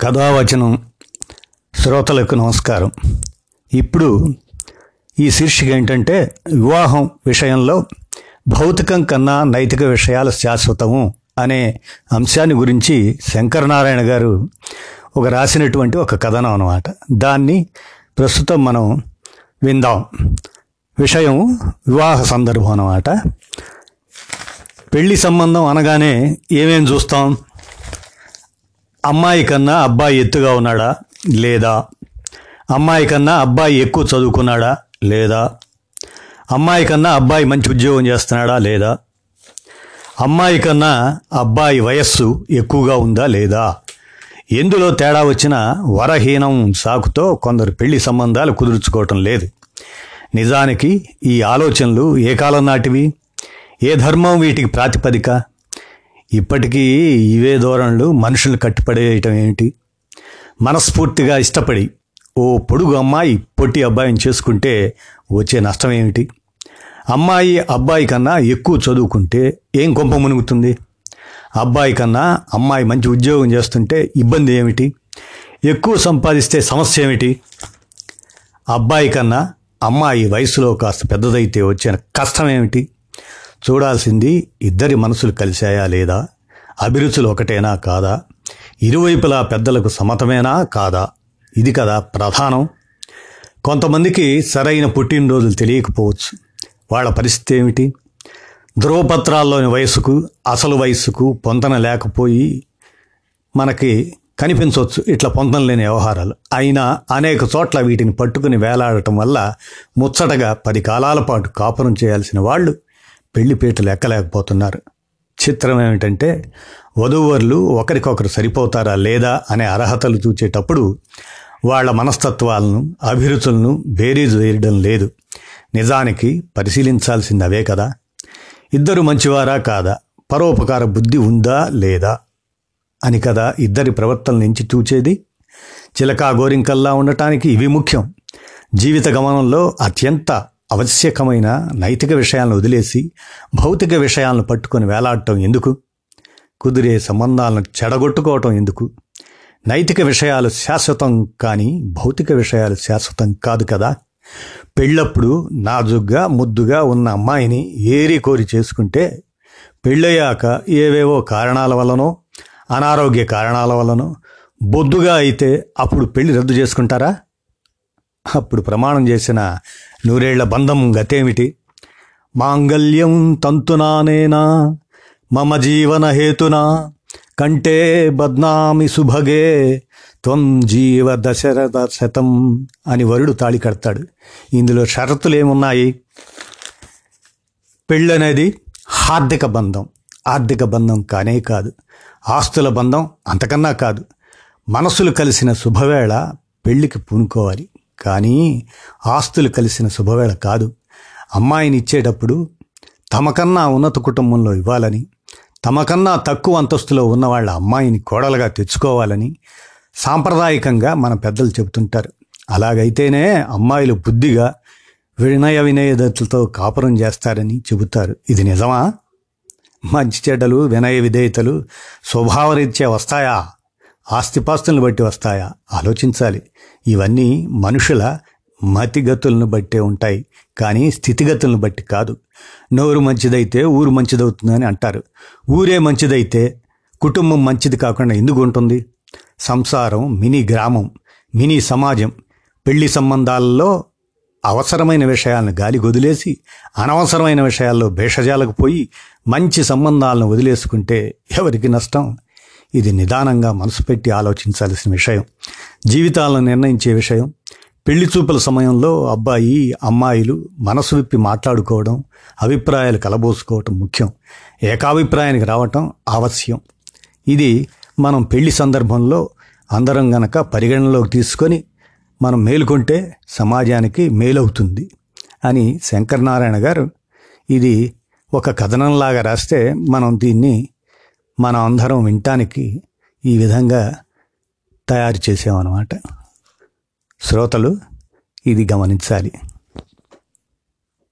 కథావచనం శ్రోతలకు నమస్కారం. ఇప్పుడు ఈ శీర్షిక ఏంటంటే వివాహం విషయంలో భౌతికం కన్నా నైతిక విషయాలు శాశ్వతము అనే అంశాన్ని గురించి శంకరనారాయణ గారు ఒక రాసినటువంటి ఒక కథనం అన్నమాట. దాన్ని ప్రస్తుతం మనం విందాం. విషయం వివాహ సందర్భం అన్నమాట. పెళ్ళి సంబంధం అనగానే ఏమేం చూస్తాం? అమ్మాయి కన్నా అబ్బాయి ఎత్తుగా ఉన్నాడా? లేదా? అమ్మాయి కన్నా అబ్బాయి ఎక్కువ చదువుకున్నాడా? లేదా? అమ్మాయి కన్నా అబ్బాయి మంచి ఉద్యోగం చేస్తున్నాడా? లేదా? అమ్మాయి కన్నా అబ్బాయి వయస్సు ఎక్కువగా ఉందా? లేదా? ఎందులో తేడా వచ్చినా వరహీనం సాకుతో కొందరు పెళ్ళి సంబంధాలు కుదుర్చుకోవటం లేదు. నిజానికి ఈ ఆలోచనలు ఏ కాలం నాటివి? ఏ ధర్మం వీటికి ప్రాతిపదిక? ఇప్పటికీ ఇవే ధోరణులు మనుషులు కట్టిపడేయటం ఏమిటి? మనస్ఫూర్తిగా ఇష్టపడి ఓ పొడుగు అమ్మాయి పొట్టి అబ్బాయిని చేసుకుంటే వచ్చే నష్టం ఏమిటి? అమ్మాయి అబ్బాయి కన్నా ఎక్కువ చదువుకుంటే ఏం కొంప మునుగుతుంది? అబ్బాయి కన్నా అమ్మాయి మంచి ఉద్యోగం చేస్తుంటే ఇబ్బంది ఏమిటి? ఎక్కువ సంపాదిస్తే సమస్య ఏమిటి? అబ్బాయి కన్నా అమ్మాయి వయసులో కాస్త పెద్దదైతే వచ్చిన కష్టం ఏమిటి? చూడాల్సింది ఇద్దరి మనసులు కలిశాయా లేదా? అభిరుచులు ఒకటేనా కాదా? ఇరువైపులా పెద్దలకు సమతమేనా కాదా? ఇది కదా ప్రధానం. కొంతమందికి సరైన పుట్టినరోజులు తెలియకపోవచ్చు. వాళ్ళ పరిస్థితి ఏమిటి? ధ్రువపత్రాల్లోని వయసుకు అసలు వయసుకు పొంతన లేకపోయి మనకి కనిపించవచ్చు ఇట్లా పొందం లేని వ్యవహారాలు. అయినా అనేక చోట్ల వీటిని పట్టుకుని వేలాడటం వల్ల ముచ్చటగా పది కాలాల పాటు కాపురం చేయాల్సిన వాళ్ళు పెళ్ళిపీటలు ఎక్కలేకపోతున్నారు చిత్రం ఏమిటంటే వధూవరులు ఒకరికొకరు సరిపోతారా లేదా అనే అర్హతలు చూచేటప్పుడు వాళ్ళ మనస్తత్వాలను అభిరుచులను బేరీజు వేయడం లేదు. నిజానికి పరిశీలించాల్సింది అవే కదా. ఇద్దరు మంచివారా కాదా? పరోపకార బుద్ధి ఉందా లేదా? అని కదా ఇద్దరి ప్రవర్తన నుంచి చూచేది. చిలకా గోరింకల్లా ఉండటానికి ఇవి ముఖ్యం. జీవిత గమనంలో అత్యంత ఆవశ్యకమైన నైతిక విషయాలను వదిలేసి భౌతిక విషయాలను పట్టుకొని వేలాడటం ఎందుకు? కుదిరే సంబంధాలను చెడగొట్టుకోవటం ఎందుకు? నైతిక విషయాలు శాశ్వతం కానీ భౌతిక విషయాలు శాశ్వతం కాదు కదా? పెళ్ళప్పుడు నాజుగ్గా ముద్దుగా ఉన్న అమ్మాయిని ఏరి కోరి చేసుకుంటే పెళ్ళయ్యాక ఏవేవో కారణాల వలనో అనారోగ్య కారణాల వలనో బొద్దుగా అయితే అప్పుడు పెళ్ళి రద్దు చేసుకుంటారా? అప్పుడు ప్రమాణం చేసిన నూరేళ్ళ బంధం గతేమిటి? మాంగల్యం తంతునానేనా? మమ జీవన హేతునా? కంటే బద్నామి సుభగే త్వం జీవ దశరథ శతం అని వరుడు తాళి కడతాడు. ఇందులో షరతులు ఏమున్నాయి పెళ్ళనేది హార్దిక బంధం. ఆర్థిక బంధం కానే కాదు. ఆస్తుల బంధం అంతకన్నా కాదు. మనసులు కలిసిన శుభవేళ పెళ్ళికి పూనుకోవాలి. కానీ ఆస్తులు కలిసిన శుభవేళ కాదు. అమ్మాయిని ఇచ్చేటప్పుడు తమకన్నా ఉన్నత కుటుంబంలో ఇవ్వాలని తమకన్నా తక్కువ అంతస్తులో ఉన్న వాళ్ళ అమ్మాయిని కోడలుగా తెచ్చుకోవాలని సాంప్రదాయకంగా మన పెద్దలు చెబుతుంటారు. అలాగైతేనే అమ్మాయిలు బుద్ధిగా వినయ వినయదతులతో కాపురం చేస్తారని చెబుతారు. ఇది నిజమా? మంచి చెడ్డలు వినయ విధేయతలు స్వభావరీత్యా వస్తాయా? ఆస్తిపాస్తులను బట్టి వస్తాయా? ఆలోచించాలి. ఇవన్నీ మనుషుల మతిగతులను బట్టే ఉంటాయి. కానీ స్థితిగతులను బట్టి కాదు. నోరు మంచిదైతే ఊరు మంచిదవుతుందని అంటారు. ఊరే మంచిదైతే కుటుంబం మంచిది కాకుండా ఎందుకు ఉంటుంది? సంసారం మినీ గ్రామం మినీ సమాజం పెళ్ళి సంబంధాలలో అవసరమైన విషయాలను గాలి వదిలేసి అనవసరమైన విషయాల్లో భేషజాలకు పోయి మంచి సంబంధాలను వదిలేసుకుంటే ఎవరికి నష్టం? ఇది నిదానంగా మనసు పెట్టి ఆలోచించాల్సిన విషయం. జీవితాలను నిర్ణయించే విషయం. పెళ్ళి చూపుల సమయంలో అబ్బాయి అమ్మాయిలు మనసు విప్పి మాట్లాడుకోవడం అభిప్రాయాలు కలబోసుకోవటం ముఖ్యం. ఏకాభిప్రాయానికి రావటం ఆవశ్యం. ఇది మనం పెళ్ళి సందర్భంలో అందరం గనక పరిగణనలోకి తీసుకొని మనం మేలుకుంటే సమాజానికి మేలవుతుంది అని శంకరనారాయణ గారు ఇది ఒక కథనంలాగా రాస్తే మనం దీన్ని మనం అందరం వినటానికి ఈ విధంగా తయారు చేసామన్నమాట. శ్రోతలు ఇది గమనించాలి.